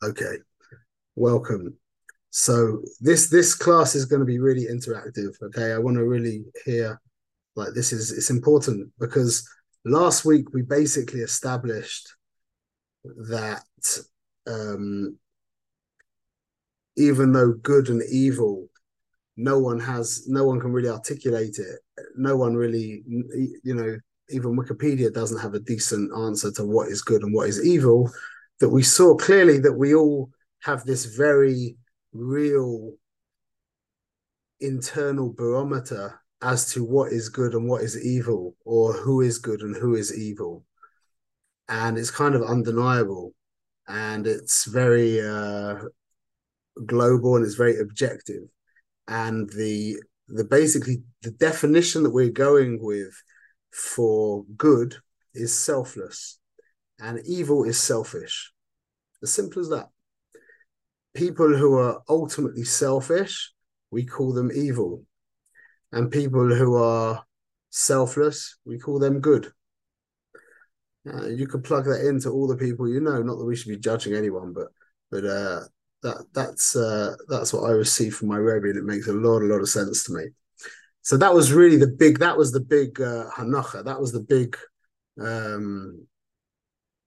Okay, welcome. So this this class is going to be really interactive. Okay, I want to really hear like this is it's important because last week we basically established that um even though good and evil no one has no one can really articulate it no one really you know even wikipedia doesn't have a decent answer to what is good and what is evil that we saw clearly that we all have this very real internal barometer as to what is good and what is evil or who is good and who is evil. And it's kind of undeniable. And it's very uh, global and it's very objective. And the the basically the definition that we're going with for good is selfless and evil is selfish as simple as that people who are ultimately selfish we call them evil and people who are selfless we call them good uh, you could plug that into all the people you know not that we should be judging anyone but but uh that that's uh, that's what I receive from my Rebbe, and it makes a lot, a lot of sense to me. So that was really the big. That was the big uh, hanacha. That was the big um,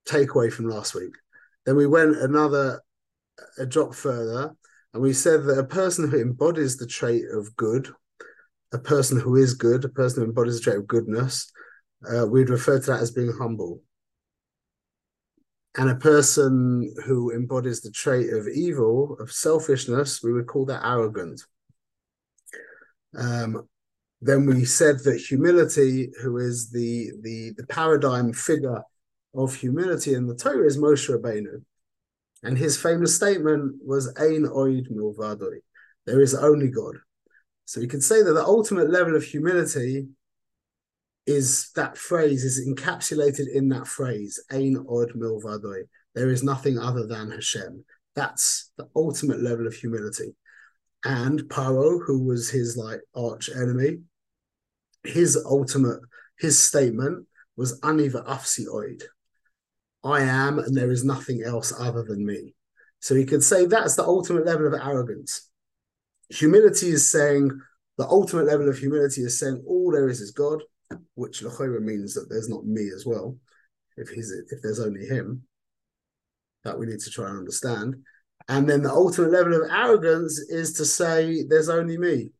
takeaway from last week. Then we went another a drop further, and we said that a person who embodies the trait of good, a person who is good, a person who embodies the trait of goodness, uh, we'd refer to that as being humble and a person who embodies the trait of evil, of selfishness, we would call that arrogant. Um, then we said that humility, who is the, the, the paradigm figure of humility in the Torah, is Moshe Rabbeinu. And his famous statement was Ein Oid Milvadoi. There is only God. So we could say that the ultimate level of humility is that phrase is encapsulated in that phrase ein od milvadoi there is nothing other than hashem that's the ultimate level of humility and paro who was his like arch enemy his ultimate his statement was aniva afsi oid i am and there is nothing else other than me so he could say that's the ultimate level of arrogance humility is saying the ultimate level of humility is saying all there is is god which Lachora means that there's not me as well. If he's if there's only him, that we need to try and understand. And then the ultimate level of arrogance is to say there's only me.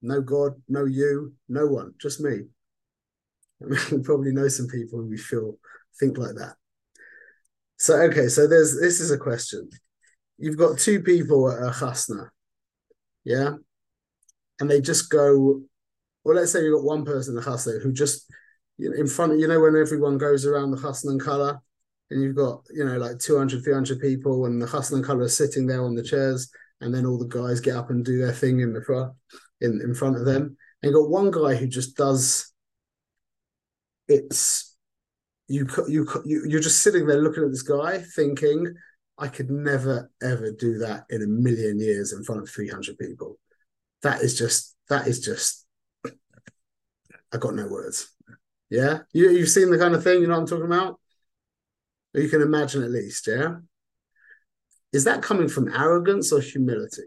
No God, no you, no one, just me. we probably know some people who we feel think like that. So okay, so there's this is a question. You've got two people at a chasna, yeah, and they just go well, let's say you've got one person in the chasna who just you know, in front of you know when everyone goes around the chasan and kallah, and you've got you know like 200 300 people and the chasan and kallah is sitting there on the chairs and then all the guys get up and do their thing in the front in, in front of them and you've got one guy who just does it's you you you you're just sitting there looking at this guy thinking I could never ever do that in a million years in front of 300 people that is just that is just I got no words. Yeah, you you've seen the kind of thing you know what I'm talking about. You can imagine at least, yeah. Is that coming from arrogance or humility?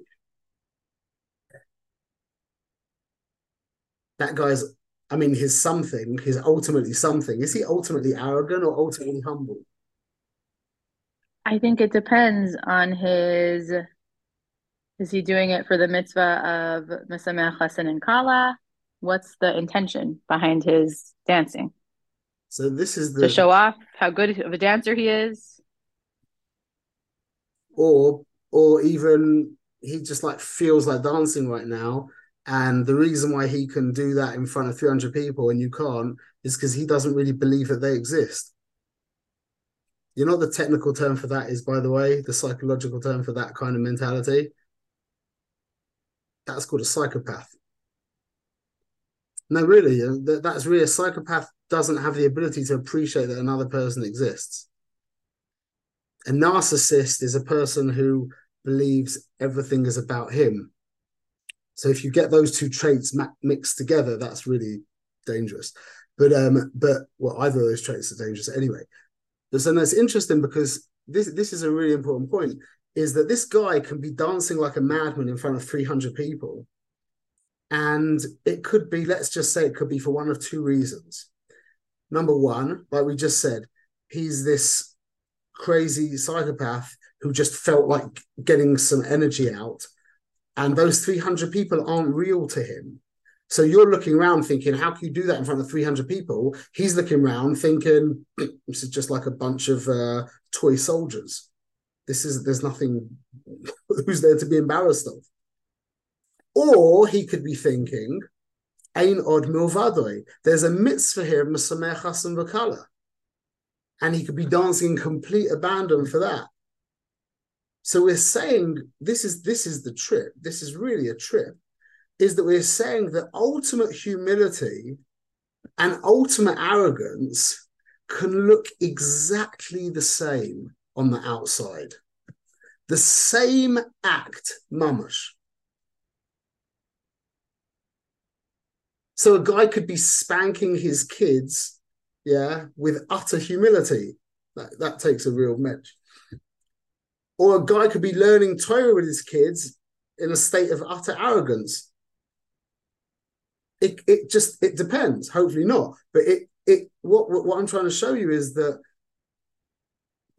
That guy's, I mean, his something, his ultimately something. Is he ultimately arrogant or ultimately humble? I think it depends on his. Is he doing it for the mitzvah of Mesameach Chasan and Kala? what's the intention behind his dancing? So this is the to show off how good of a dancer he is, or or even he just like feels like dancing right now, and the reason why he can do that in front of 300 people and you can't is because he doesn't really believe that they exist. You know the technical term for that is, by the way, the psychological term for that kind of mentality. That's called a psychopath. No, really, that, that's really a psychopath doesn't have the ability to appreciate that another person exists. A narcissist is a person who believes everything is about him. So if you get those two traits mixed together, that's really dangerous. But um, but well, either of those traits are dangerous anyway. But so that's interesting because this this is a really important point. Is that this guy can be dancing like a madman in front of 300 people, and it could be, let's just say, it could be for one of two reasons. Number one, like we just said, he's this crazy psychopath who just felt like getting some energy out. And those 300 people aren't real to him. So you're looking around thinking, how can you do that in front of 300 people? He's looking around thinking, this is just like a bunch of uh, toy soldiers. This is, there's nothing, who's there to be embarrassed of? Or he could be thinking, Ein od milvadoi. There's a mitzvah here, Masamech Hasan Vakala. And he could be dancing in complete abandon for that. So we're saying this is this is the trip. This is really a trip. Is that we're saying that ultimate humility and ultimate arrogance can look exactly the same on the outside. The same act, mamash. So a guy could be spanking his kids, yeah, with utter humility. That, that takes a real match. Or a guy could be learning Torah with his kids in a state of utter arrogance. It, it just it depends. Hopefully not. But it it what what I'm trying to show you is that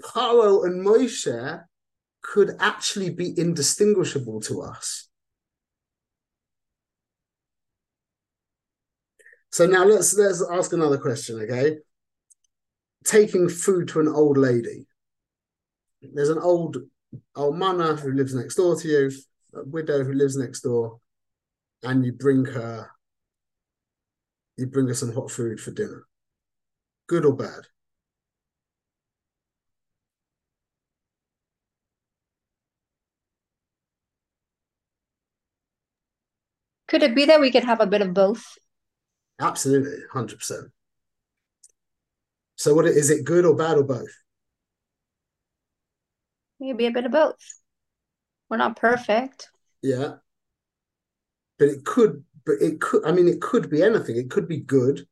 Paro and Moshe could actually be indistinguishable to us. So now let's let's ask another question, okay? Taking food to an old lady. There's an old almana who lives next door to you, a widow who lives next door, and you bring her you bring her some hot food for dinner. Good or bad? Could it be that we could have a bit of both? Absolutely, hundred percent. So, what is it? Good or bad or both? Maybe a bit of both. We're not perfect. Yeah, but it could. But it could. I mean, it could be anything. It could be good.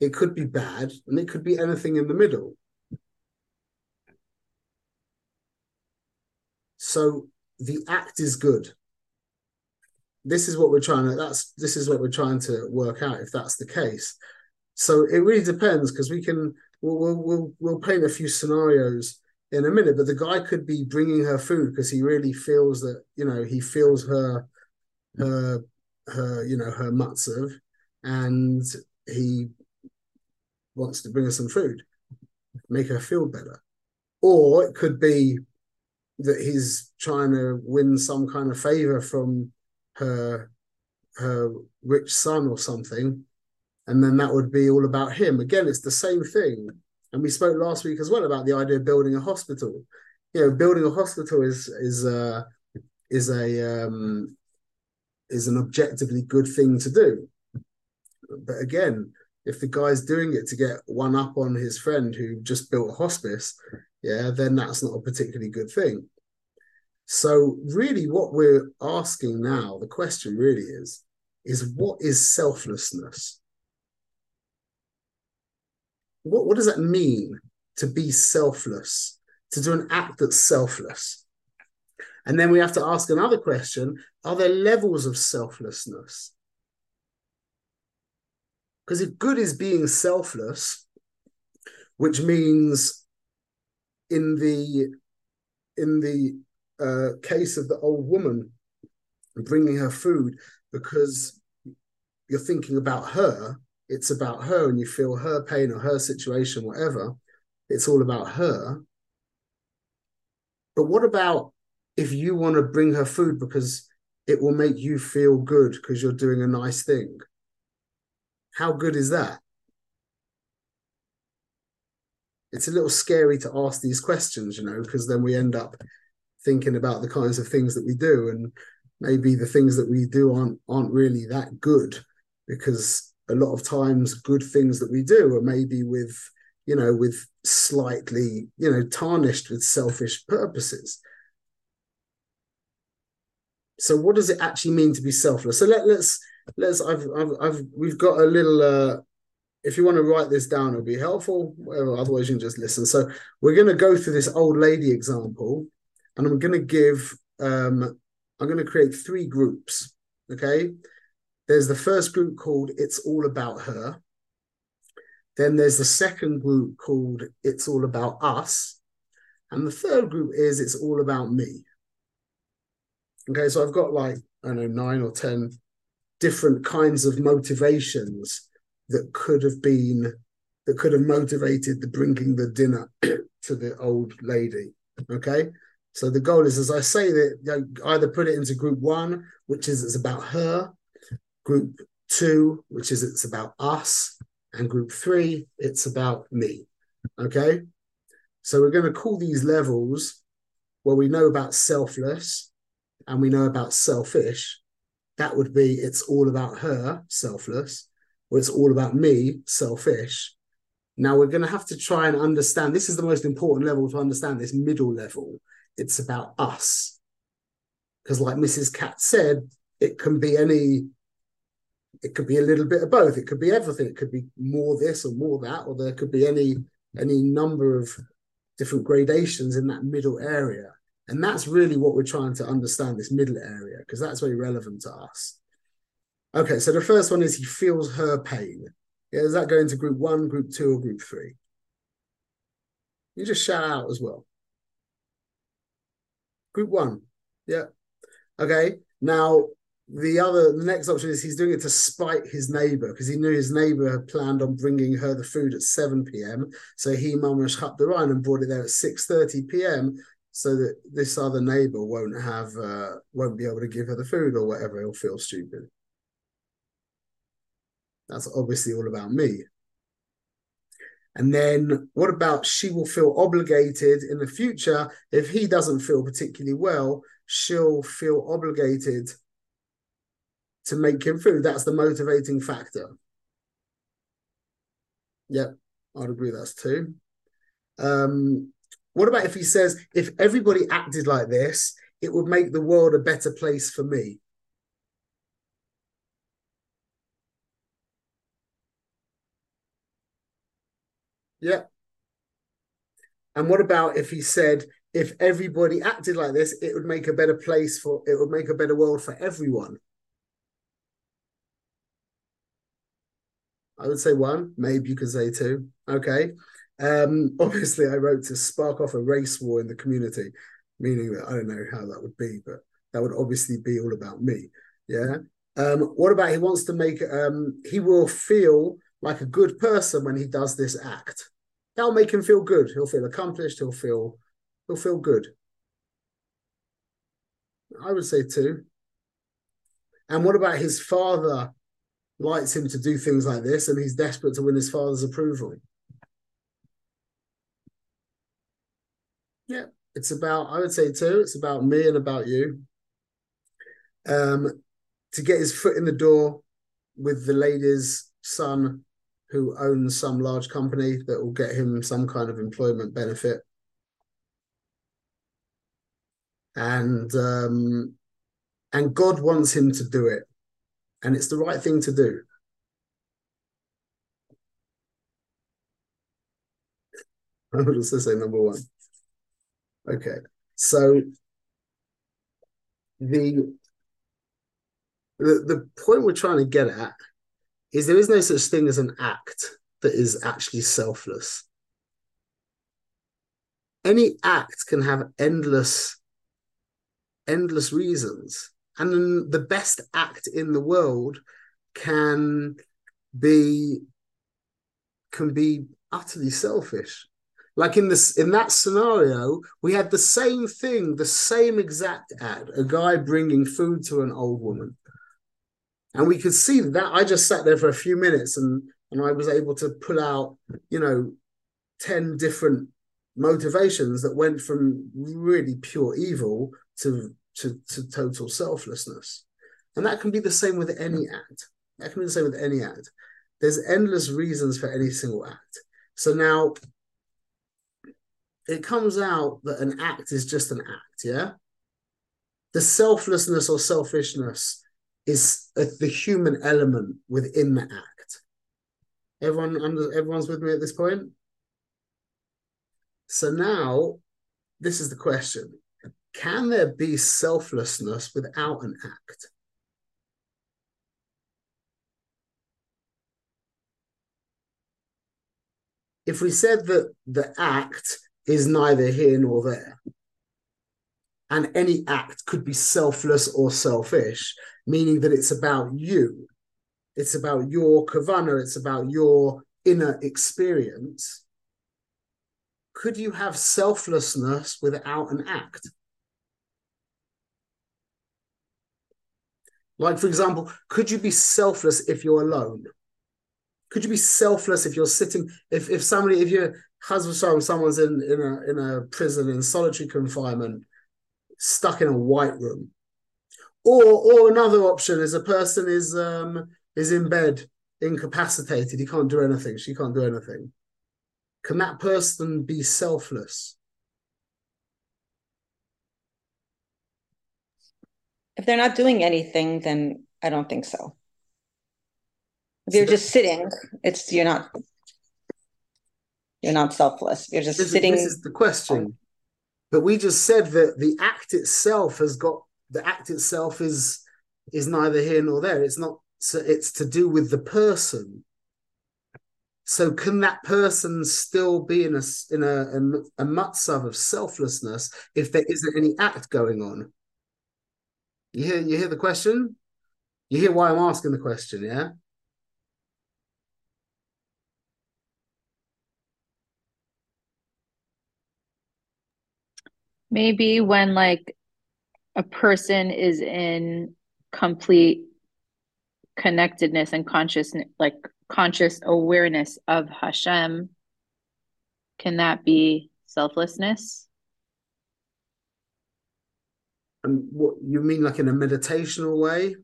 It could be bad, and it could be anything in the middle. So the act is good this is what we're trying to that's this is what we're trying to work out if that's the case so it really depends because we can we'll, we'll, we'll we'll paint a few scenarios in a minute but the guy could be bringing her food because he really feels that you know he feels her her her you know her matzav and he wants to bring her some food make her feel better or it could be that he's trying to win some kind of favor from her her rich son or something, and then that would be all about him. Again, it's the same thing. And we spoke last week as well about the idea of building a hospital. You know, building a hospital is is uh, is a um, is an objectively good thing to do. But again, if the guy's doing it to get one up on his friend who just built a hospice, yeah, then that's not a particularly good thing. So really what we're asking now, the question really is, is what is selflessness? What, what does that mean to be selfless, to do an act that's selfless? And then we have to ask another question Are there levels of selflessness? Because if good is being selfless, which means in the in the uh, case of the old woman bringing her food because you're thinking about her. It's about her, and you feel her pain or her situation, whatever. It's all about her. But what about if you want to bring her food because it will make you feel good because you're doing a nice thing? How good is that? It's a little scary to ask these questions, you know, because then we end up thinking about the kinds of things that we do and maybe the things that we do aren't aren't really that good because a lot of times good things that we do are maybe with you know with slightly you know tarnished with selfish purposes so what does it actually mean to be selfless so let, let's let's I've, I've i've we've got a little uh if you want to write this down, it'll be helpful. Otherwise you can just listen. So we're going to go through this old lady example, and I'm going to give. Um, I'm going to create three groups. Okay, there's the first group called "It's All About Her." Then there's the second group called "It's All About Us," and the third group is "It's All About Me." Okay, so I've got like I don't know nine or ten different kinds of motivations that could have been that could have motivated the bringing the dinner to the old lady. Okay, so the goal is, as I say, that you know, either put it into group one, which is it's about her, group two, which is it's about us, and group three, it's about me. Okay, so we're going to call these levels where we know about selfless and we know about selfish. That would be it's all about her, selfless, where it's all about me, selfish. Now we're going to have to try and understand this is the most important level to understand this middle level. It's about us. Because, like Mrs. Cat said, it can be any, it could be a little bit of both. It could be everything. It could be more this or more that, or there could be any any number of different gradations in that middle area. And that's really what we're trying to understand this middle area, because that's very relevant to us. Okay, so the first one is he feels her pain. Yeah, does that go into group one, group two, or group three? You just shout out as well. Group one. Yeah. Okay. Now the other, the next option is he's doing it to spite his neighbor because he knew his neighbor had planned on bringing her the food at 7 p.m. So he mamash up the Rhine and brought it there at 6:30 p.m. so that this other neighbor won't have uh, won't be able to give her the food or whatever. He'll feel stupid. That's obviously all about me. And then what about she will feel obligated in the future if he doesn't feel particularly well, she'll feel obligated to make him through. That's the motivating factor. Yep, I'd agree that's two. Um, what about if he says, if everybody acted like this, it would make the world a better place for me? Yeah. And what about if he said, if everybody acted like this, it would make a better place for, it would make a better world for everyone? I would say one, maybe you could say two. Okay. Um, obviously, I wrote to spark off a race war in the community, meaning that I don't know how that would be, but that would obviously be all about me. Yeah. Um, what about he wants to make, um, he will feel like a good person when he does this act. That'll make him feel good. He'll feel accomplished. He'll feel he'll feel good. I would say two. And what about his father likes him to do things like this and he's desperate to win his father's approval? Yeah, it's about, I would say too, it's about me and about you. Um, to get his foot in the door with the lady's son who owns some large company that will get him some kind of employment benefit. And um, and God wants him to do it, and it's the right thing to do. I would also say number one. Okay, so the the the point we're trying to get at is there is no such thing as an act that is actually selfless. Any act can have endless, endless reasons. And the best act in the world can be can be utterly selfish. Like in this in that scenario, we had the same thing, the same exact act, a guy bringing food to an old woman and we could see that I just sat there for a few minutes and and I was able to pull out, you know, 10 different motivations that went from really pure evil to to, to total selflessness. And that can be the same with any act. That can be the same with any act. There's endless reasons for any single act. So now it comes out that an act is just an act, yeah? The selflessness or selfishness is the human element within the act. Everyone under everyone's with me at this point. So now, this is the question: Can there be selflessness without an act? If we said that the act is neither here nor there, and any act could be selfless or selfish, meaning that it's about you, it's about your kavana, it's about your inner experience. Could you have selflessness without an act? Like, for example, could you be selfless if you're alone? Could you be selfless if you're sitting, if if somebody, if your husband, someone's in in a in a prison in solitary confinement, stuck in a white room, or or another option is a person is um is in bed incapacitated, he can't do anything, she can't do anything. Can that person be selfless? If they're not doing anything, then I don't think so. If you're just sitting, it's you're not you're not selfless. You're just this, sitting. This is the question. But we just said that the act itself has got the act itself is is neither here nor there. It's not so it's to do with the person. So can that person still be in a in a a, a matzav of selflessness if there isn't any act going on? You hear you hear the question? You hear why I'm asking the question, yeah? Maybe when like a person is in complete connectedness and consciousness, like conscious awareness of Hashem, can that be selflessness? And what you mean, like in a meditational way?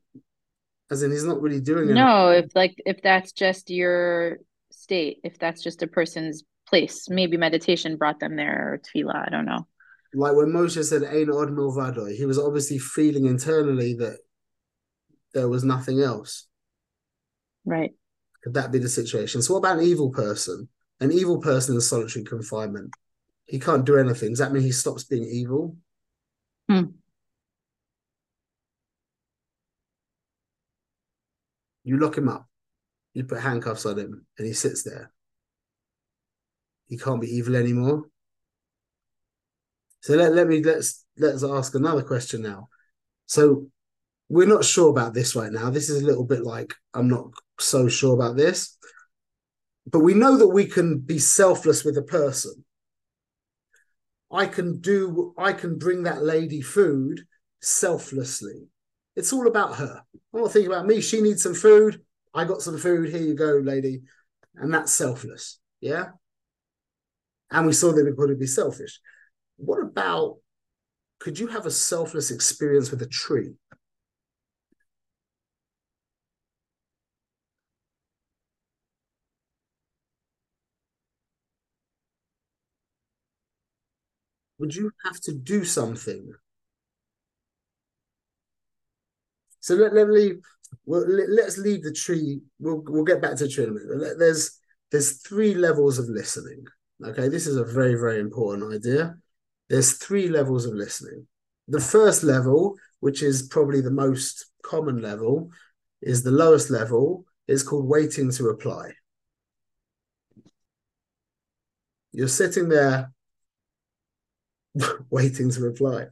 As in, he's not really doing it. No, if like if that's just your state, if that's just a person's place, maybe meditation brought them there or tefillah. I don't know. Like when Moshe said "Ein od milvado," he was obviously feeling internally that there was nothing else. Right. Could that be the situation? So, what about an evil person? An evil person in solitary confinement. He can't do anything. Does that mean he stops being evil? Hmm. You lock him up, you put handcuffs on him, and he sits there. He can't be evil anymore. So let, let me let's let's ask another question now. So we're not sure about this right now. This is a little bit like I'm not so sure about this. But we know that we can be selfless with a person. I can do I can bring that lady food selflessly. It's all about her. I'm not thinking about me. She needs some food. I got some food. Here you go, lady. And that's selfless. Yeah. And we saw that it could be selfish. What about could you have a selfless experience with a tree? Would you have to do something? So let, let leave. Well, let, us leave the tree. We'll we'll get back to the tree in a minute. There's there's three levels of listening. Okay, this is a very very important idea there's three levels of listening. The first level, which is probably the most common level, is the lowest level. It's called waiting to reply. You're sitting there waiting to reply.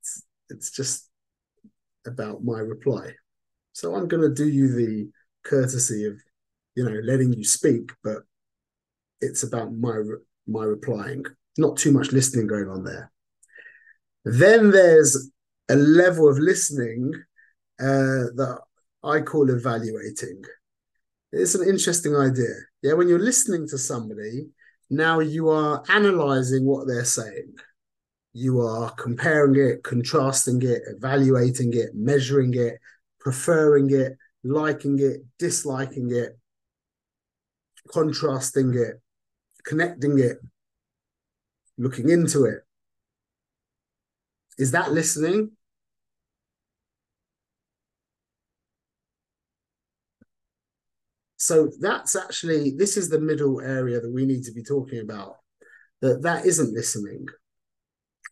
It's, it's just about my reply. So I'm going to do you the courtesy of, you know, letting you speak, but it's about my my replying not too much listening going on there. Then there's a level of listening uh, that I call evaluating. It's an interesting idea. Yeah, when you're listening to somebody, now you are analyzing what they're saying. You are comparing it, contrasting it, evaluating it, measuring it, preferring it, liking it, disliking it, contrasting it, connecting it, looking into it. Is that listening? So that's actually this is the middle area that we need to be talking about. That that isn't listening,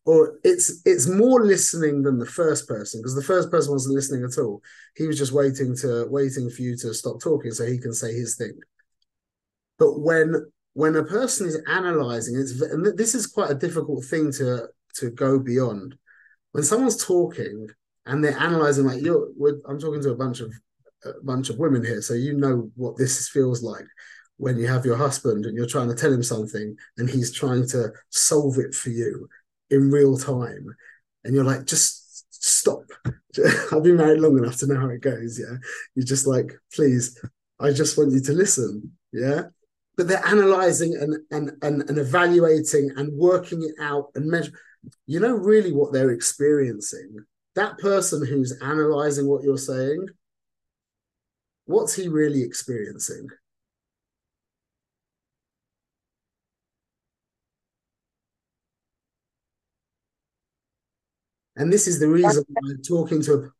or it's it's more listening than the first person because the first person wasn't listening at all. He was just waiting to waiting for you to stop talking so he can say his thing. But when when a person is analyzing, it's and this is quite a difficult thing to to go beyond. When someone's talking and they're analyzing, like you're, I'm talking to a bunch of a bunch of women here, so you know what this feels like when you have your husband and you're trying to tell him something and he's trying to solve it for you in real time, and you're like, just stop. I've been married long enough to know how it goes. Yeah, you're just like, please, I just want you to listen. Yeah, but they're analyzing and and and, and evaluating and working it out and measure. You know really what they're experiencing. That person who's analyzing what you're saying what's he really experiencing? And this is the reason why I'm talking to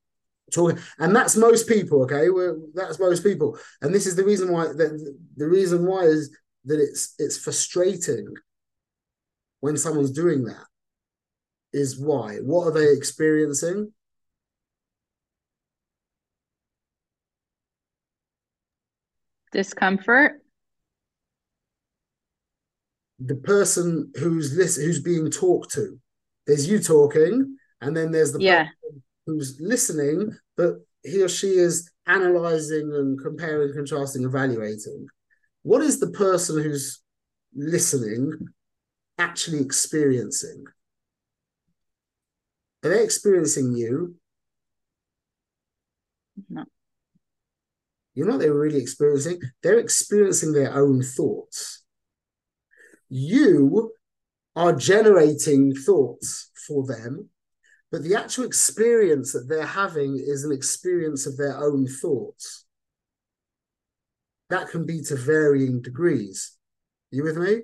talking, and that's most people. Okay, We're, that's most people, and this is the reason why. The, the reason why is that it's it's frustrating when someone's doing that. Is why? What are they experiencing? discomfort the person who's listen, who's being talked to there's you talking and then there's the yeah. who's listening but he or she is analyzing and comparing contrasting evaluating. What is the person who's listening actually experiencing? Are they experiencing you? No. You know what they're really experiencing? They're experiencing their own thoughts. You are generating thoughts for them, but the actual experience that they're having is an experience of their own thoughts. That can be to varying degrees. You with me?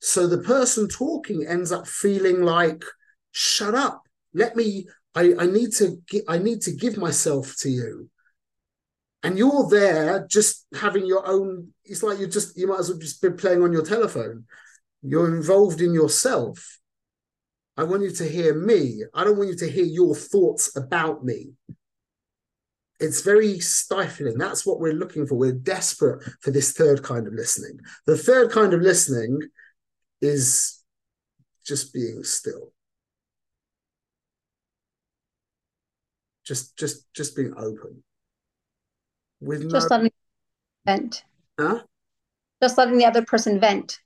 So the person talking ends up feeling like, shut up. Let me, I, I need to I need to give myself to you and you're there just having your own it's like you just you might as well just be playing on your telephone you're involved in yourself i want you to hear me. I don't want you to hear your thoughts about me. It's very stifling. That's what we're looking for. We're desperate for this third kind of listening. The third kind of listening is just being still. Just just just being open. With just no... letting vent. Huh? Just letting the other person vent.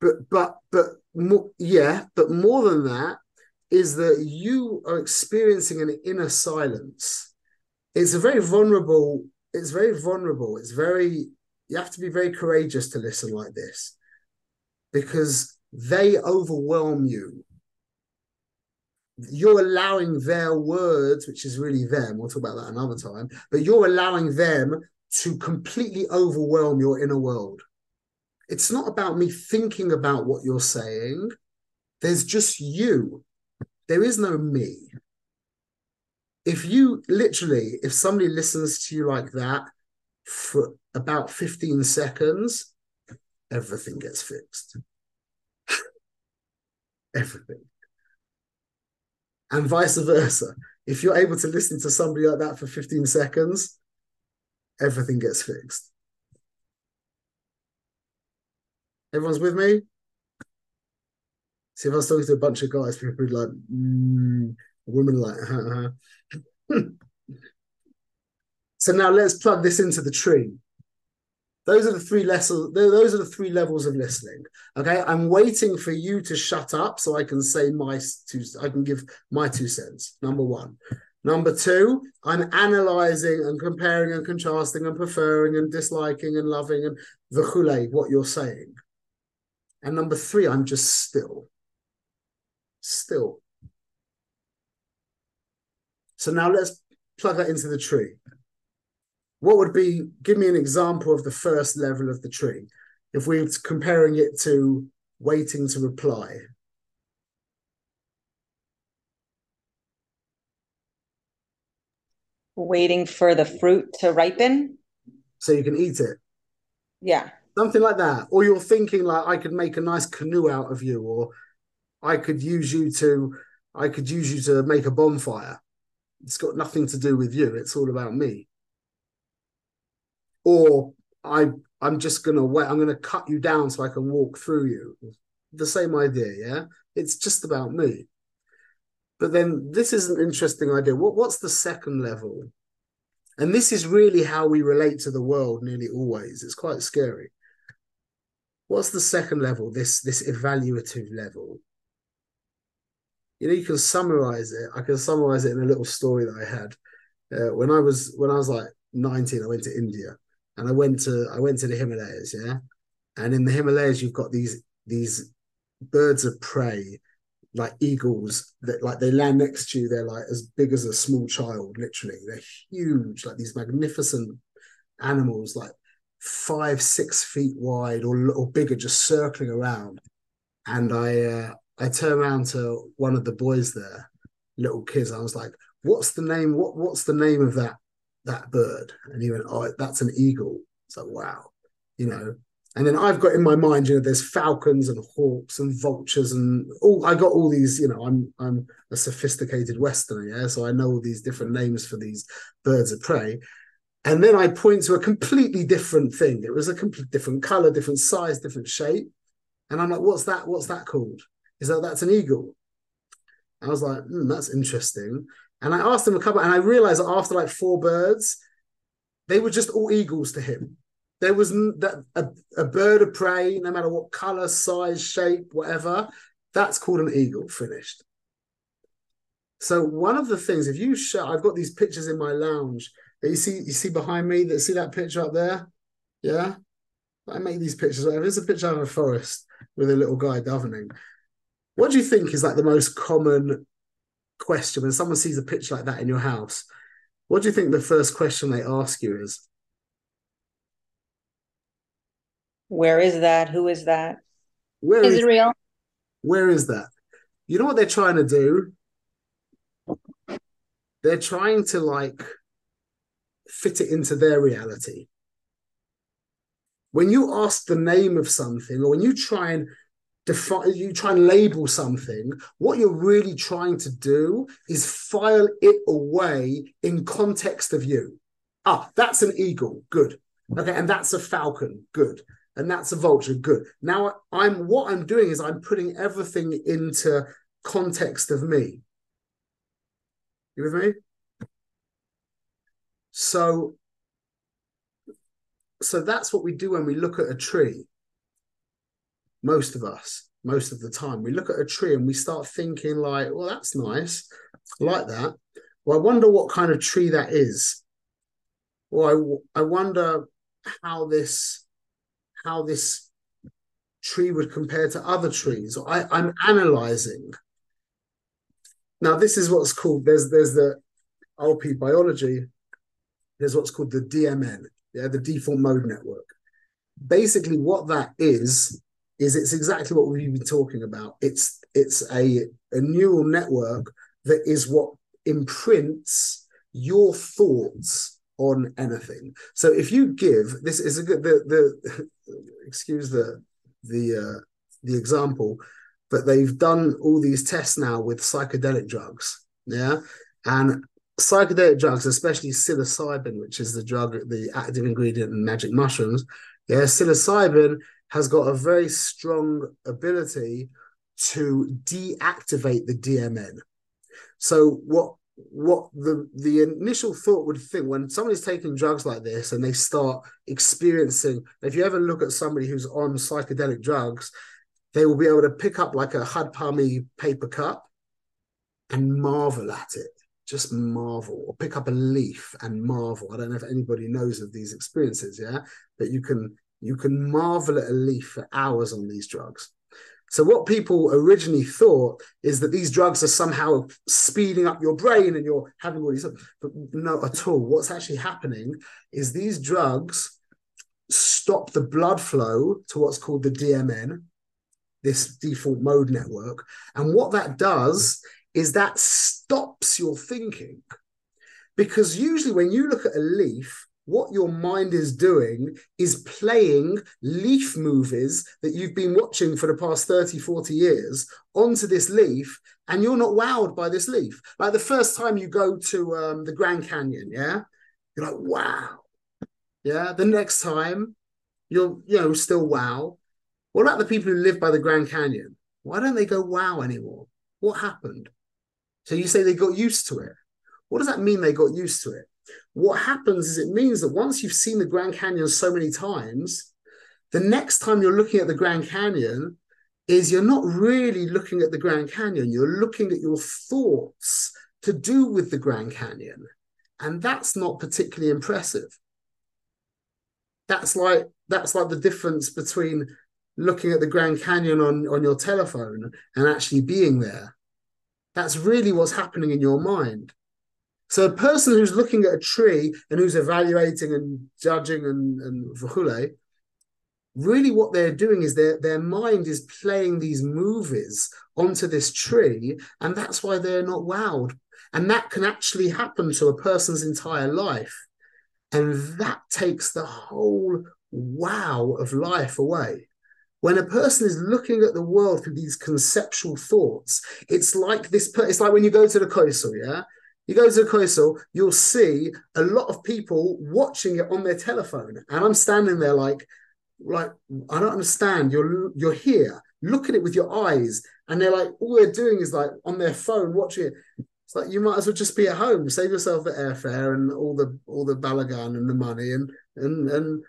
But but but more, yeah, but more than that is that you are experiencing an inner silence. It's a very vulnerable. It's very vulnerable. It's very. You have to be very courageous to listen like this, because they overwhelm you you're allowing their words, which is really them, we'll talk about that another time, but you're allowing them to completely overwhelm your inner world. It's not about me thinking about what you're saying. There's just you. There is no me. If you literally, if somebody listens to you like that for about 15 seconds, everything gets fixed. everything and vice versa. If you're able to listen to somebody like that for 15 seconds, everything gets fixed. Everyone's with me? See, if I was talking to a bunch of guys, people would be like, mm, women like, uh-huh. so now let's plug this into the tree. Those are the three lessons. Those are the three levels of listening. Okay, I'm waiting for you to shut up so I can say my two. I can give my two cents. Number one. Number two, I'm analyzing and comparing and contrasting and preferring and disliking and loving and the what you're saying. And number three, I'm just still. Still. So now let's plug that into the tree what would be give me an example of the first level of the tree if we're comparing it to waiting to reply waiting for the fruit to ripen so you can eat it. Yeah. Something like that. Or you're thinking like I could make a nice canoe out of you, or I could use you to I could use you to make a bonfire. It's got nothing to do with you. It's all about me. Or I I'm just gonna wait, I'm gonna cut you down so I can walk through you. The same idea, yeah? It's just about me. But then this is an interesting idea. What what's the second level? And this is really how we relate to the world nearly always. It's quite scary. What's the second level? This this evaluative level. You know, you can summarize it. I can summarize it in a little story that I had. Uh, when I was when I was like 19, I went to India and I went to I went to the Himalayas, yeah. And in the Himalayas, you've got these these birds of prey, like eagles, that like they land next to you. They're like as big as a small child, literally. They're huge, like these magnificent animals, like five, six feet wide or, or bigger, just circling around. And I uh, I turned around to one of the boys there, little kids. I was like, "What's the name? What What's the name of that that bird?" And he went, "Oh, that's an eagle." It's like, wow, you know. And then I've got in my mind, you know, there's falcons and hawks and vultures and all. I got all these, you know. I'm I'm a sophisticated Westerner, yeah. So I know all these different names for these birds of prey. And then I point to a completely different thing. It was a complete different color, different size, different shape. And I'm like, what's that? What's that called? Is that that's an eagle? I was like, mm, that's interesting. And I asked him a couple, and I realized that after like four birds, they were just all eagles to him. There was that a, a bird of prey, no matter what color, size, shape, whatever, that's called an eagle. Finished. So one of the things, if you show, I've got these pictures in my lounge you see, you see behind me. That see that picture up there, yeah. I make these pictures. There's a picture of a forest with a little guy governing. What do you think is like the most common question when someone sees a picture like that in your house? What do you think the first question they ask you is? Where is that? Who is that? Where Is it real? Where is that? You know what they're trying to do? They're trying to like fit it into their reality. When you ask the name of something, or when you try and define, you try and label something, what you're really trying to do is file it away in context of you. Ah, that's an eagle, good. Okay, and that's a falcon, good. And that's a vulture, good. Now I'm what I'm doing is I'm putting everything into context of me. You with me? So, so that's what we do when we look at a tree. Most of us, most of the time, we look at a tree and we start thinking like, "Well, that's nice, like that." Well, I wonder what kind of tree that is. Well, I, I wonder how this how this tree would compare to other trees. I, I'm analyzing. Now, this is what's called there's there's the LP biology there's what's called the DMN, yeah, the default mode network. Basically, what that is is it's exactly what we've been talking about. It's it's a, a neural network that is what imprints your thoughts on anything. So if you give this is a good the the excuse the the uh, the example, but they've done all these tests now with psychedelic drugs, yeah, and psychedelic drugs, especially psilocybin, which is the drug, the active ingredient in magic mushrooms, yeah, psilocybin has got a very strong ability to deactivate the DMN. So what what the the initial thought would think when somebody's taking drugs like this and they start experiencing if you ever look at somebody who's on psychedelic drugs they will be able to pick up like a hadpami paper cup and marvel at it just marvel or pick up a leaf and marvel. I don't know if anybody knows of these experiences, yeah, but you can you can marvel at a leaf for hours on these drugs. So what people originally thought is that these drugs are somehow speeding up your brain and you're having all these, but no, at all. What's actually happening is these drugs stop the blood flow to what's called the DMN, this default mode network, and what that does is that stops your thinking. Because usually when you look at a leaf, what your mind is doing is playing leaf movies that you've been watching for the past 30, 40 years onto this leaf, and you're not wowed by this leaf. Like the first time you go to um, the Grand Canyon, yeah, you're like, wow. Yeah. The next time, you're, you know, still wow. What about the people who live by the Grand Canyon? Why don't they go wow anymore? What happened? So you say they got used to it. What does that mean they got used to it? What happens is it means that once you've seen the Grand Canyon so many times, the next time you're looking at the Grand Canyon is you're not really looking at the Grand Canyon, you're looking at your thoughts to do with the Grand Canyon. And that's not particularly impressive. That's like that's like the difference between looking at the Grand Canyon on, on your telephone and actually being there. That's really what's happening in your mind. So a person who's looking at a tree and who's evaluating and judging and and really what they're doing is their their mind is playing these movies onto this tree, and that's why they're not wowed. And that can actually happen to a person's entire life. And that takes the whole wow of life away. When a person is looking at the world through these conceptual thoughts, it's like this. It's like when you go to the Koisel, yeah, you go to the Koisel, you'll see a lot of people watching it on their telephone, and I'm standing there like, like I don't understand. You're you're here, look at it with your eyes, and they're like, all they're doing is like on their phone watching it. It's like you might as well just be at home, save yourself the airfare and all the all the balagan and the money, and and and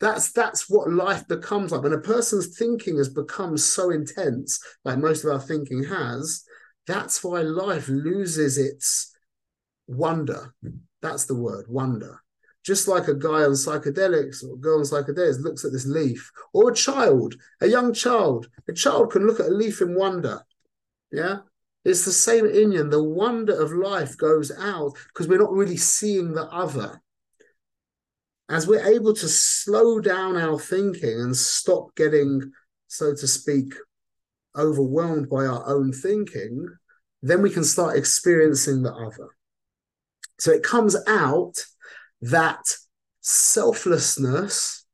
that's that's what life becomes like when a person's thinking has become so intense like most of our thinking has that's why life loses its wonder. That's the word, wonder. Just like a guy on psychedelics or girl on psychedelics looks at this leaf, or a child, a young child, a child can look at a leaf in wonder. Yeah. It's the same inyan. The wonder of life goes out because we're not really seeing the other. As we're able to slow down our thinking and stop getting, so to speak, overwhelmed by our own thinking, then we can start experiencing the other. So it comes out that selflessness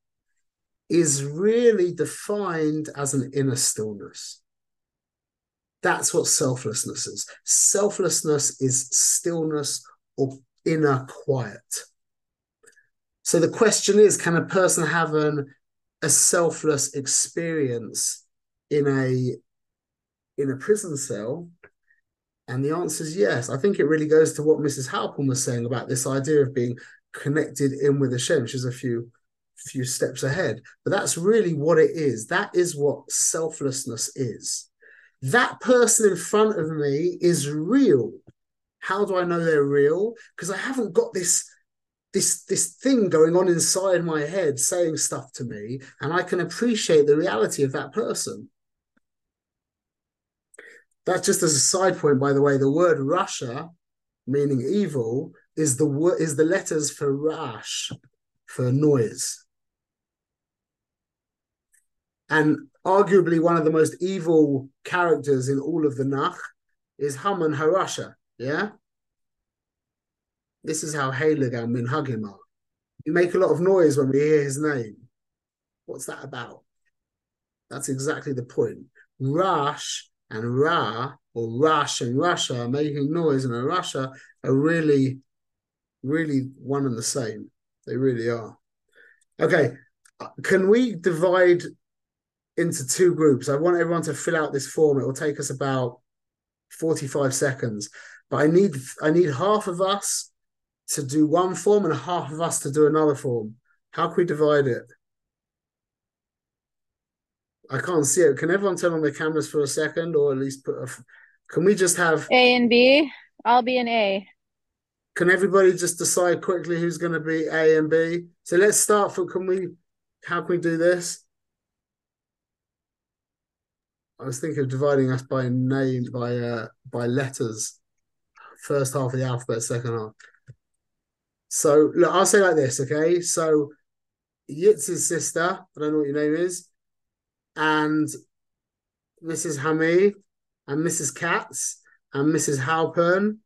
is really defined as an inner stillness. That's what selflessness is. Selflessness is stillness or inner quiet. So the question is can a person have an, a selfless experience in a in a prison cell and the answer is yes. I think it really goes to what Mrs. Halpern was saying about this idea of being connected in with Hashem, which is a few few steps ahead. But that's really what it is. That is what selflessness is. That person in front of me is real. How do I know they're real? Because I haven't got this this this thing going on inside my head saying stuff to me, and I can appreciate the reality of that person. That's just as a side point, by the way. The word rasha, meaning evil, is the word is the letters for rash, for noise. And arguably one of the most evil characters in all of the Nach is Haman Harasha. Yeah. This is how Heilig and Minhagim are. We make a lot of noise when we hear his name. What's that about? That's exactly the point. Rash and Ra or Rush and rasha making noise and a rasha are really, really one and the same. They really are. Okay, can we divide into two groups? I want everyone to fill out this form. It will take us about 45 seconds. But I need I need half of us to do one form and half of us to do another form. How can we divide it? I can't see it. Can everyone turn on their cameras for a second, or at least put a? Can we just have A and B? I'll be an A. Can everybody just decide quickly who's going to be A and B? So let's start for. Can we? How can we do this? I was thinking of dividing us by name by uh by letters. First half of the alphabet, second half. So look, I'll say like this, okay? So Yitz's sister, I don't know what your name is, and Mrs. Hamid and Mrs. Katz and Mrs. Halpern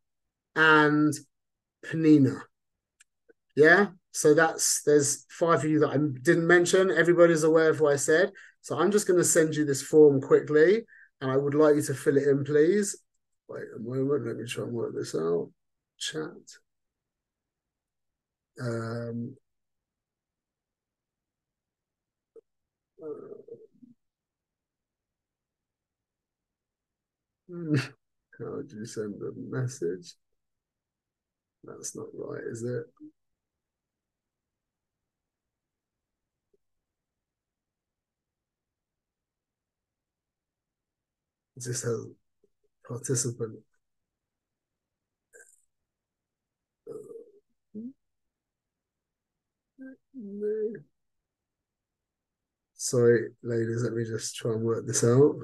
and Panina. Yeah. So that's there's five of you that I didn't mention. Everybody's aware of what I said. So I'm just going to send you this form quickly, and I would like you to fill it in, please. Wait a moment. Let me try and work this out. Chat. Um, how would you send a message? That's not right, is it? It just has participant. Sorry, ladies, let me just try and work this out.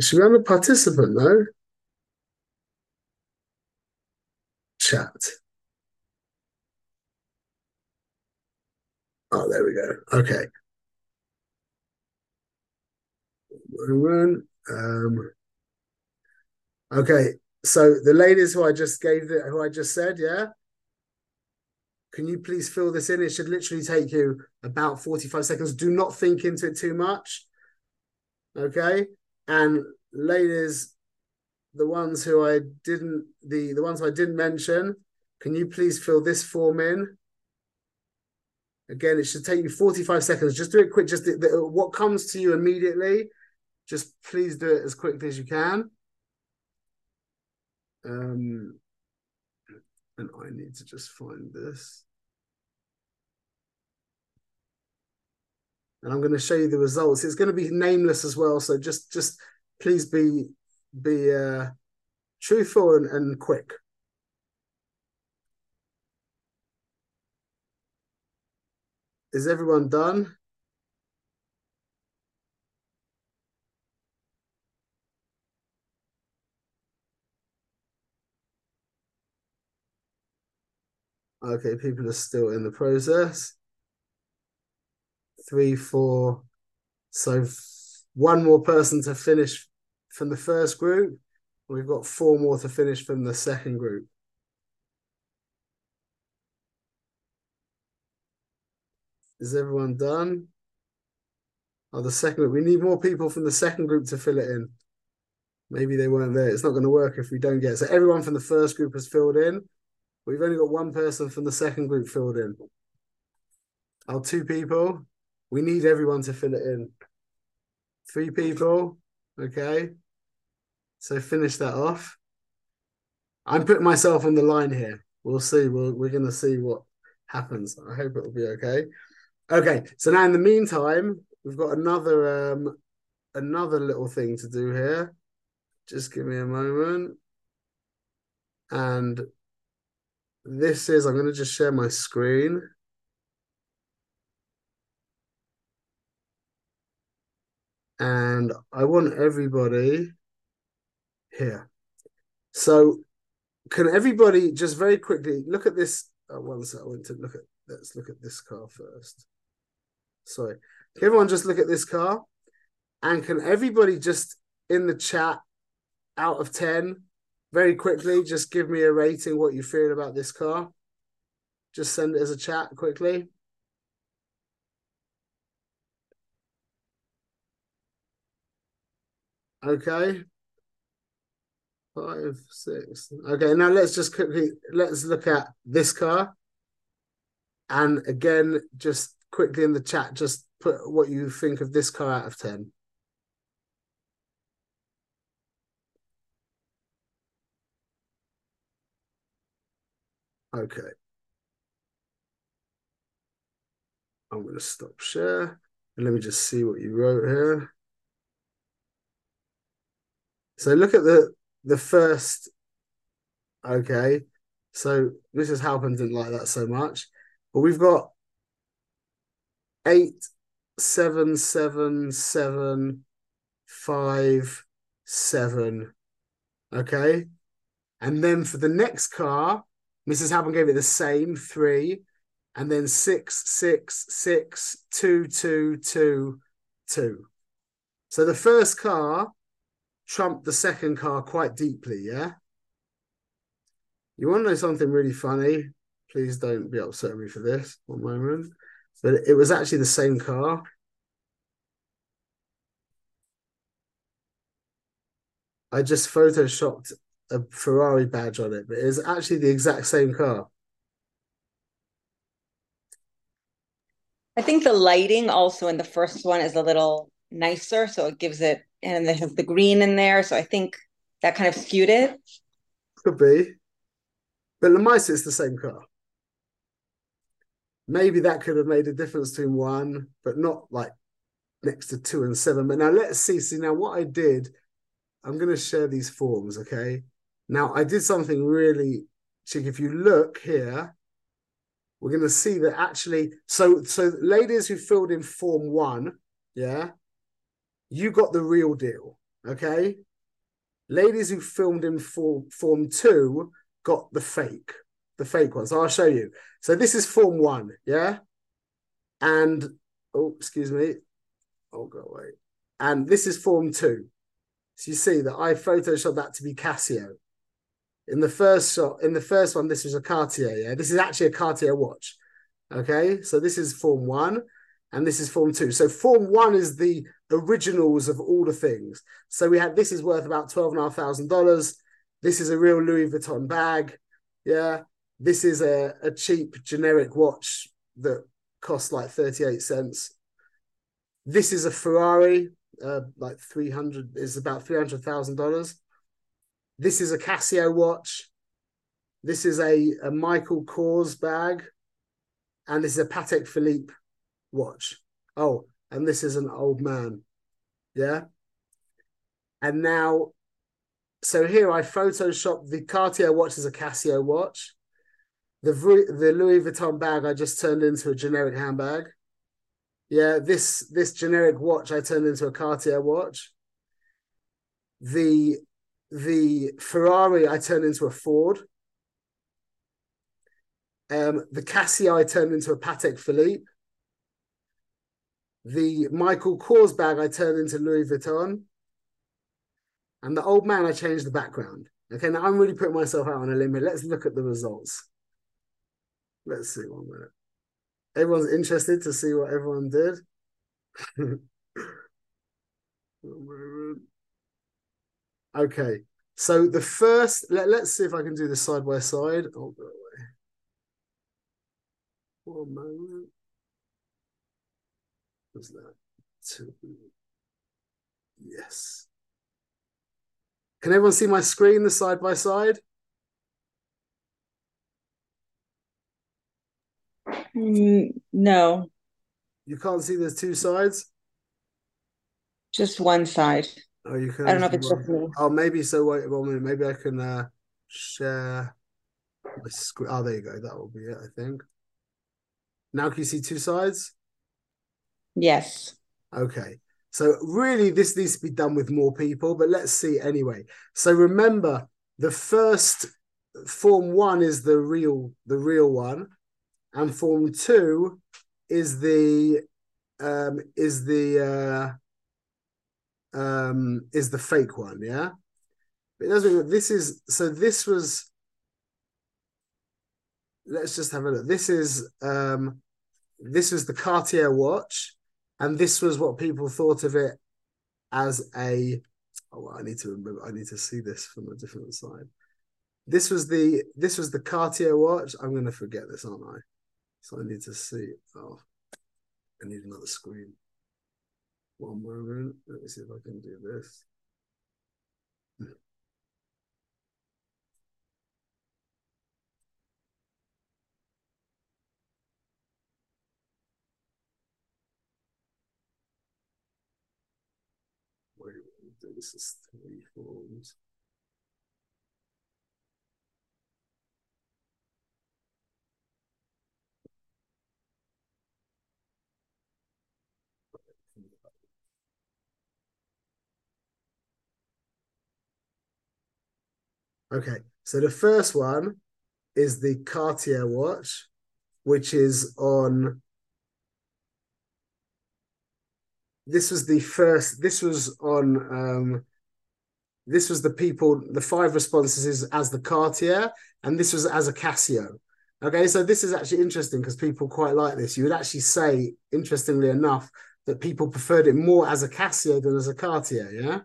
Should be on the participant though. Chat. Oh, there we go. Okay. Um, okay, so the ladies who I just gave it, who I just said, yeah. Can you please fill this in? It should literally take you about 45 seconds. Do not think into it too much. Okay. And ladies, the ones who I didn't, the, the ones I didn't mention, can you please fill this form in? Again, it should take you 45 seconds. Just do it quick. Just the, the, what comes to you immediately, just please do it as quickly as you can. Um, and I need to just find this. And I'm going to show you the results. It's going to be nameless as well. So just, just please be, be uh, truthful and, and quick. Is everyone done? Okay, people are still in the process. Three, four. So one more person to finish from the first group. We've got four more to finish from the second group. Is everyone done? Oh, the second group. we need more people from the second group to fill it in. Maybe they weren't there. It's not going to work if we don't get it. So everyone from the first group has filled in. We've only got one person from the second group filled in. Our two people. We need everyone to fill it in. Three people. Okay. So finish that off. I'm putting myself on the line here. We'll see. We'll, we're going to see what happens. I hope it will be okay. Okay. So now in the meantime, we've got another um another little thing to do here. Just give me a moment. And this is, I'm going to just share my screen. And I want everybody here. So can everybody just very quickly look at this? Oh, one second, I want to look at, let's look at this car first. Sorry. Can everyone just look at this car? And can everybody just in the chat out of 10 very quickly, just give me a rating what you feel about this car. Just send it as a chat quickly. Okay. Five, six. Okay, now let's just quickly let's look at this car. And again, just quickly in the chat, just put what you think of this car out of 10. Okay. I'm going to stop share. And let me just see what you wrote here. So look at the the first. Okay. So Mrs. Halpern didn't like that so much. But we've got eight, seven, seven, seven, five, seven. Okay. And then for the next car, Mrs. Halpern gave it the same three, and then six, six, six, two, two, two, two. So the first car trumped the second car quite deeply, yeah? You want to know something really funny? Please don't be upset with me for this one moment. But it was actually the same car. I just photoshopped a Ferrari badge on it, but it's actually the exact same car. I think the lighting also in the first one is a little nicer, so it gives it, and it has the green in there, so I think that kind of skewed it. Could be. But Lemaisa is the same car. Maybe that could have made a difference between one, but not like next to two and seven. But now let's see. See, now what I did, I'm going to share these forms, okay? Now I did something really chick. If you look here, we're going to see that actually, so so ladies who filled in form one, yeah, you got the real deal, okay? Ladies who filmed in form form two got the fake, the fake ones. So I'll show you. So this is form one, yeah? And, oh, excuse me. Oh, go away. And this is form two. So you see that I photoshopped that to be Casio. In the first shot, in the first one, this was a Cartier, yeah? This is actually a Cartier watch. Okay, so this is form one and this is form two. So form one is the originals of all the things. So we had this is worth about twelve and a half thousand dollars. This is a real Louis Vuitton bag. Yeah. This is a, a cheap generic watch that costs like 38 cents. This is a Ferrari, uh, like 300 is about $300,000. This is a Casio watch. This is a, a Michael Kors bag. And this is a Patek Philippe watch. Oh, and this is an old man. Yeah. And now so here I photoshopped the Cartier watch as a Casio watch. The the Louis Vuitton bag I just turned into a generic handbag. Yeah, this this generic watch I turned into a Cartier watch. The the Ferrari I turned into a Ford. Um, the Casio I turned into a Patek Philippe. The Michael Kors bag I turned into Louis Vuitton. And the old man, I changed the background. Okay, now I'm really putting myself out on a limb here. Let's look at the results. Let's see one minute. Everyone's interested to see what everyone did. okay, so the first, let, let's see if I can do this side by side. Oh, go away. One moment. Was that two? Yes. Can everyone see my screen, the side by side? Mm, no, You can't see there's two sides? just one side. Oh, you can. I don't know if it's just me. Oh, maybe so. Wait one minute. Maybe I can uh, share my screen. Oh, there you go. That will be it, I think. Now can you see two sides? Yes. Okay. So really, this needs to be done with more people, but let's see anyway. So remember, the first form one is the real, the real one, and form two is the um is the uh um is the fake one, yeah. But it doesn't. This is so. This was. Let's just have a look. This is um, this was the Cartier watch and this was what people thought of it as a oh i need to remember i need to see this from a different side this was the this was the cartier watch i'm going to forget this aren't i so i need to see oh i need another screen one moment let me see if i can do this. Wait, this is three forms. Okay, so the first one is the Cartier watch, which is on this was the first this was on um this was the people, the five responses is as the Cartier, and this was as a Casio. Okay, so this is actually interesting because people quite like this. You would actually say, interestingly enough, that people preferred it more as a Casio than as a Cartier. Yeah,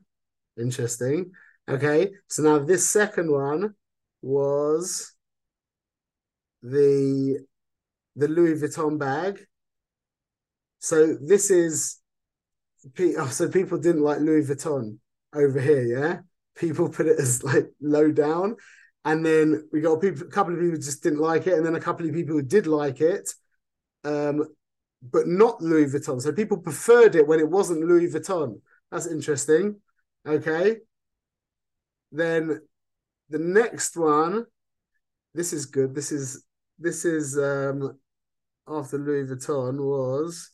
interesting. Okay, so now this second one was the the Louis Vuitton bag. So this is oh, so people didn't like Louis Vuitton over here, yeah. People put it as like low down, and then we got people, a couple of people just didn't like it, and then a couple of people who did like it, um, but not Louis Vuitton. So people preferred it when it wasn't Louis Vuitton. That's interesting. Okay. Then the next one, this is good. This is this is um after Louis Vuitton was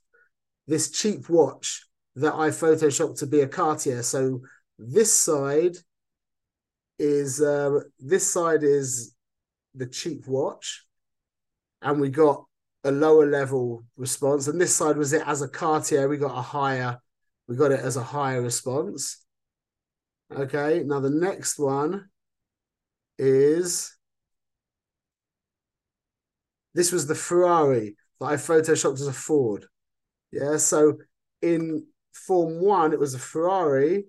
this cheap watch that I photoshopped to be a Cartier. So this side is uh, this side is the cheap watch, and we got a lower level response. And this side was it as a Cartier. We got a higher, we got it as a higher response. Okay, now the next one is this was the Ferrari that I photoshopped as a Ford. Yeah, so in Form One, it was a Ferrari,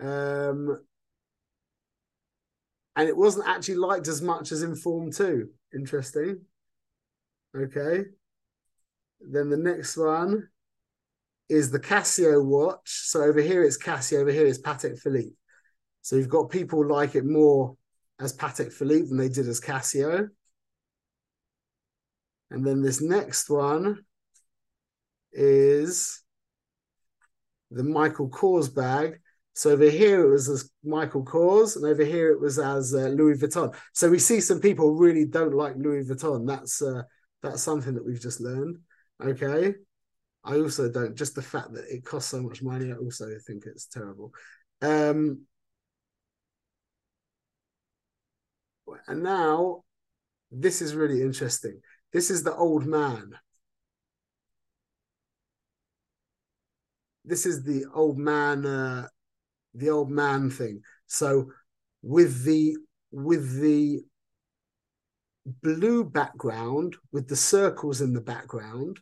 um, and it wasn't actually liked as much as in Form Two. Interesting. Okay. Then the next one is the Casio watch. So over here it's Casio, over here it's Patek Philippe. So you've got people like it more as Patek Philippe than they did as Casio. And then this next one is the Michael Kors bag. So over here it was as Michael Kors, and over here it was as uh, Louis Vuitton. So we see some people really don't like Louis Vuitton. That's uh, that's something that we've just learned. Okay. I also don't. Just the fact that it costs so much money, I also think it's terrible. Um, and now, this is really interesting. This is the old man. This is the old man, uh, the old man thing. So with the with the blue background with the circles in the background,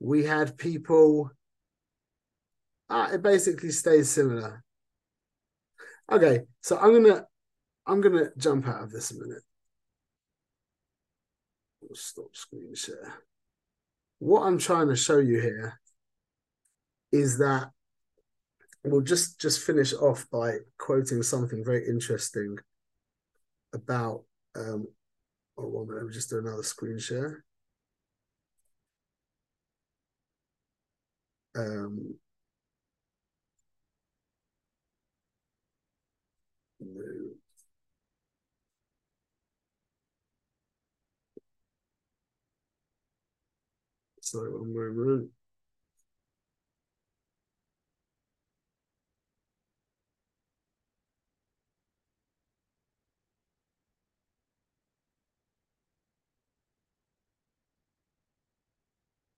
we had people. Uh, it basically stays similar. Okay, so I'm gonna I'm gonna jump out of this a minute stop screen share. What I'm trying to show you here is that we'll just just finish off by quoting something very interesting about um oh one minute, let me just do another screen share. Um. Sorry, one moment.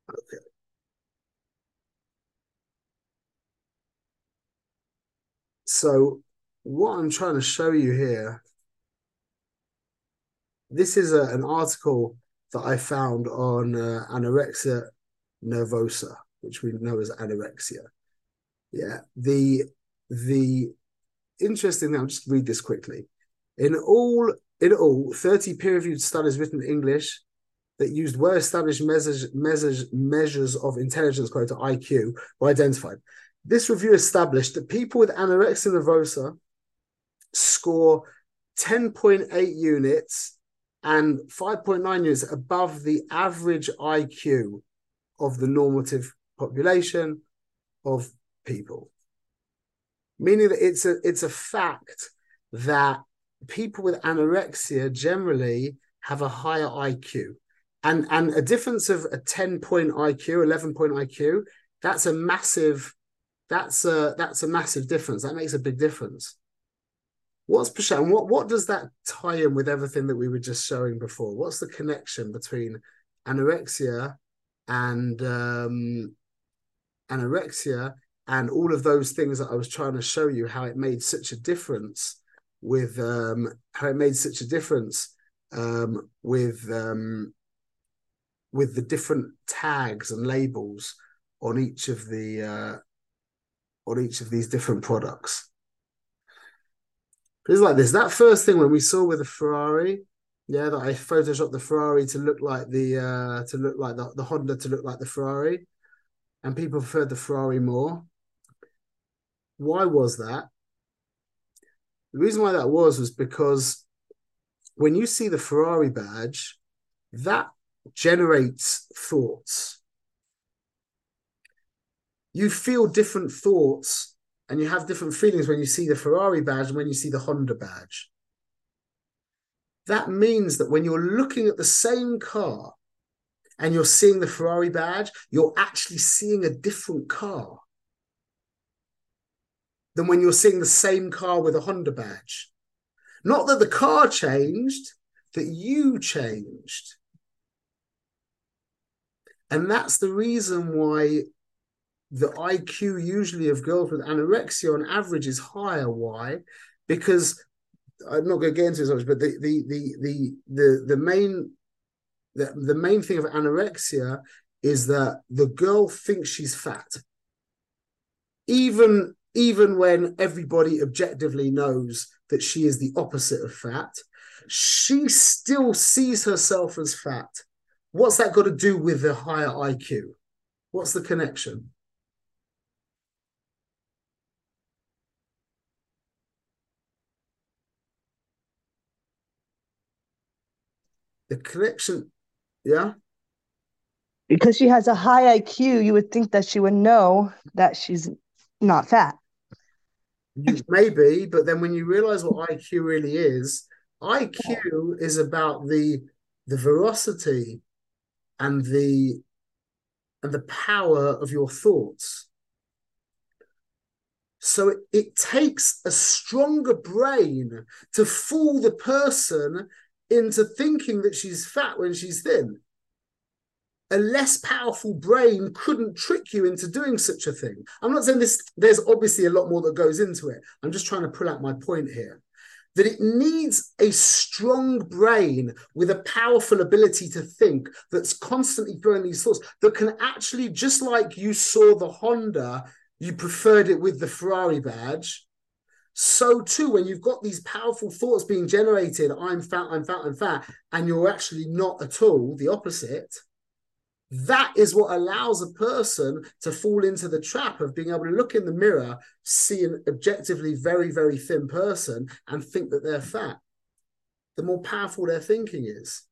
Okay. So what I'm trying to show you here, this is a, an article that I found on uh, anorexia nervosa, which we know as anorexia. Yeah, the the interesting thing. I'll just read this quickly. In all, in all, thirty peer-reviewed studies written in English that used well-established measures measures measures of intelligence, quote to IQ, were identified. This review established that people with anorexia nervosa score 10.8 units and 5.9 units above the average IQ of the normative population of people. Meaning that it's a it's a fact that people with anorexia generally have a higher IQ. And and a difference of a 10 point IQ, 11 point IQ, that's a massive that's a that's a massive difference. That makes a big difference. What's Prashant? What what does that tie in with everything that we were just showing before? What's the connection between anorexia and um, anorexia and all of those things that I was trying to show you how it made such a difference with um, how it made such a difference um, with um, with the different tags and labels on each of the uh, on each of these different products. It's like this. That first thing when we saw with the Ferrari, yeah, that I photoshopped the Ferrari to look like the uh, to look like the, the Honda to look like the Ferrari, and people preferred the Ferrari more. Why was that? The reason why that was was because when you see the Ferrari badge, that generates thoughts. You feel different thoughts and you have different feelings when you see the Ferrari badge and when you see the Honda badge. That means that when you're looking at the same car and you're seeing the Ferrari badge, you're actually seeing a different car than when you're seeing the same car with a Honda badge. Not that the car changed, that you changed. And that's the reason why the IQ usually of girls with anorexia on average is higher. Why? Because I'm not going to get into this much, but the the the the the, the main the, the main thing of anorexia is that the girl thinks she's fat. Even even when everybody objectively knows that she is the opposite of fat, she still sees herself as fat. What's that got to do with the higher IQ? What's the connection? The connection, yeah? Because she has a high IQ, you would think that she would know that she's not fat. Maybe, but then when you realize what IQ really is, IQ is about the the veracity and the and the power of your thoughts. So it, it takes a stronger brain to fool the person into thinking that she's fat when she's thin a less powerful brain couldn't trick you into doing such a thing. I'm not saying this, there's obviously a lot more that goes into it. I'm just trying to pull out my point here that it needs a strong brain with a powerful ability to think that's constantly throwing these thoughts that can actually, just like you saw the Honda, you preferred it with the Ferrari badge. So too, when you've got these powerful thoughts being generated, I'm fat, I'm fat, I'm fat, and you're actually not at all the opposite that is what allows a person to fall into the trap of being able to look in the mirror, see an objectively very, very thin person, and think that they're fat. The more powerful their thinking is.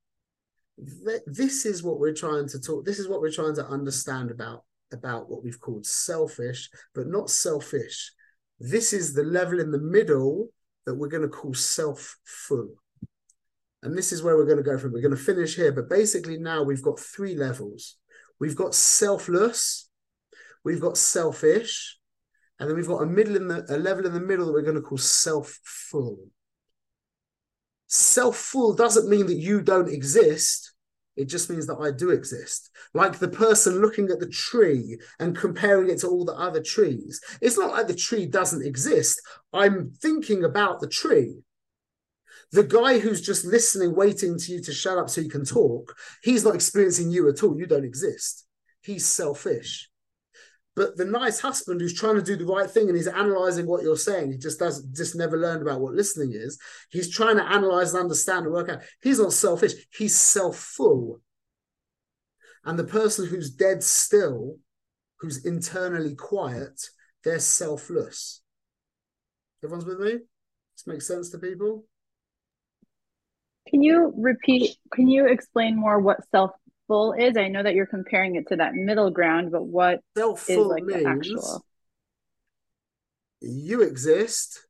This is what we're trying to talk. This is what we're trying to understand about about what we've called selfish, but not selfish. This is the level in the middle that we're going to call self-full. And this is where we're going to go from. We're going to finish here. But basically, now we've got three levels we've got selfless, we've got selfish, and then we've got a middle in the a level in the middle that we're going to call self-full. Self-full doesn't mean that you don't exist. It just means that I do exist. Like the person looking at the tree and comparing it to all the other trees. It's not like the tree doesn't exist. I'm thinking about the tree. The guy who's just listening, waiting to you to shut up so you can talk, he's not experiencing you at all. You don't exist. He's selfish. But the nice husband who's trying to do the right thing and he's analyzing what you're saying, he just does just never learned about what listening is. He's trying to analyze and understand and work out. He's not selfish, he's self-full. And the person who's dead still, who's internally quiet, they're selfless. Everyone's with me? This makes sense to people? Can you repeat, can you explain more what self-full is? I know that you're comparing it to that middle ground, but what self-full is like the actual? You exist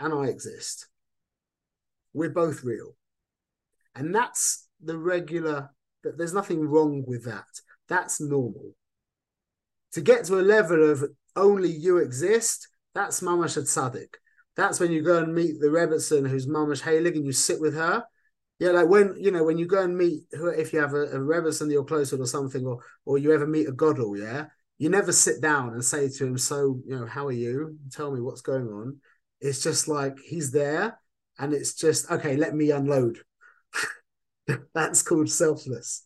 and I exist. We're both real. And that's the regular, that there's nothing wrong with that. That's normal. To get to a level of only you exist, that's Mamash Tzaddik. That's when you go and meet the Rebbetzin who's Mamash Heilig and you sit with her yeah, like when you know when you go and meet if you have a, a that you're or something, or or you ever meet a Godel, yeah, You never sit down and say to him, "So, you know, how are you? Tell me what's going on." It's just like he's there, and it's just okay. Let me unload. That's called selfless.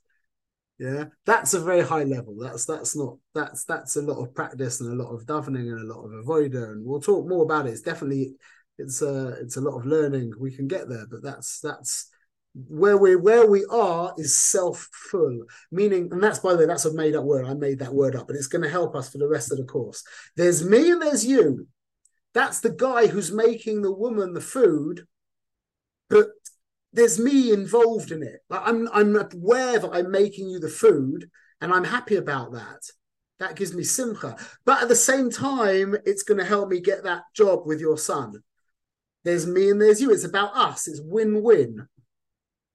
Yeah, that's a very high level. That's that's not that's that's a lot of practice and a lot of davening and a lot of avoider, and we'll talk more about it. It's definitely it's a it's a lot of learning. We can get there, but that's that's where we where we are is self-full. Meaning and that's by the way that's a made up word. I made that word up but it's going to help us for the rest of the course. There's me and there's you. That's the guy who's making the woman the food but there's me involved in it. Like i'm i'm aware that i'm making you the food and i'm happy about that. That gives me simcha. But at the same time it's going to help me get that job with your son. There's me and there's you. It's about us. It's win-win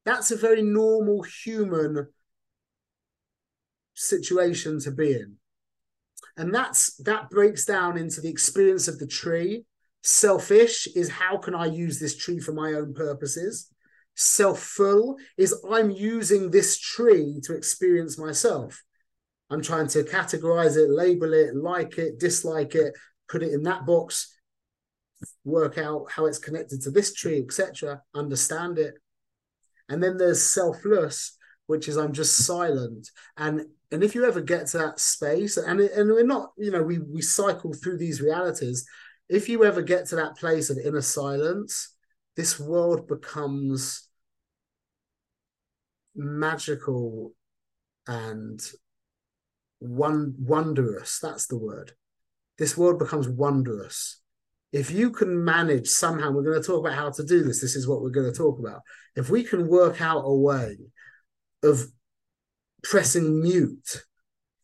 that's a very normal human situation to be in. And that's that breaks down into the experience of the tree. Selfish is how can I use this tree for my own purposes? Self-full is I'm using this tree to experience myself. I'm trying to categorize it, label it, like it, dislike it, put it in that box, work out how it's connected to this tree, etc. Understand it. And then there's selfless, which is I'm just silent. And and if you ever get to that space, and and we're not, you know, we we cycle through these realities. If you ever get to that place of inner silence, this world becomes magical and one wondrous. That's the word. This world becomes wondrous if you can manage somehow, we're going to talk about how to do this. This is what we're going to talk about. If we can work out a way of pressing mute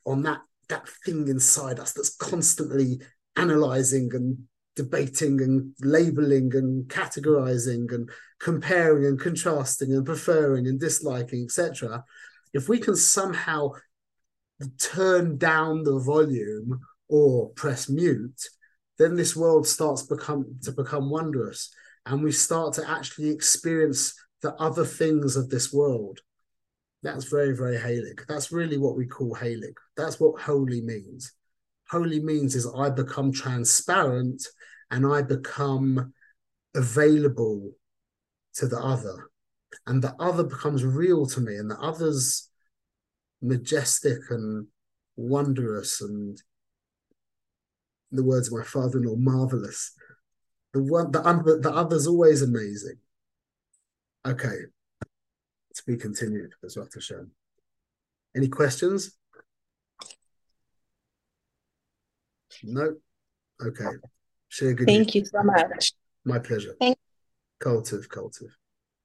on that that thing inside us that's constantly analyzing and debating and labeling and categorizing and comparing and contrasting and preferring and disliking, etc. If we can somehow turn down the volume or press mute, then this world starts become to become wondrous and we start to actually experience the other things of this world that's very very Heilig. that's really what we call Heilig. that's what holy means holy means is i become transparent and i become available to the other and the other becomes real to me and the other's majestic and wondrous and the words of my father-in-law, marvelous. The one, the other, the other's always amazing. Okay, to be continued. As what to show. Any questions? No. Okay. Share good. Thank you so much. My pleasure. Thank Kol tuv, kol tuv.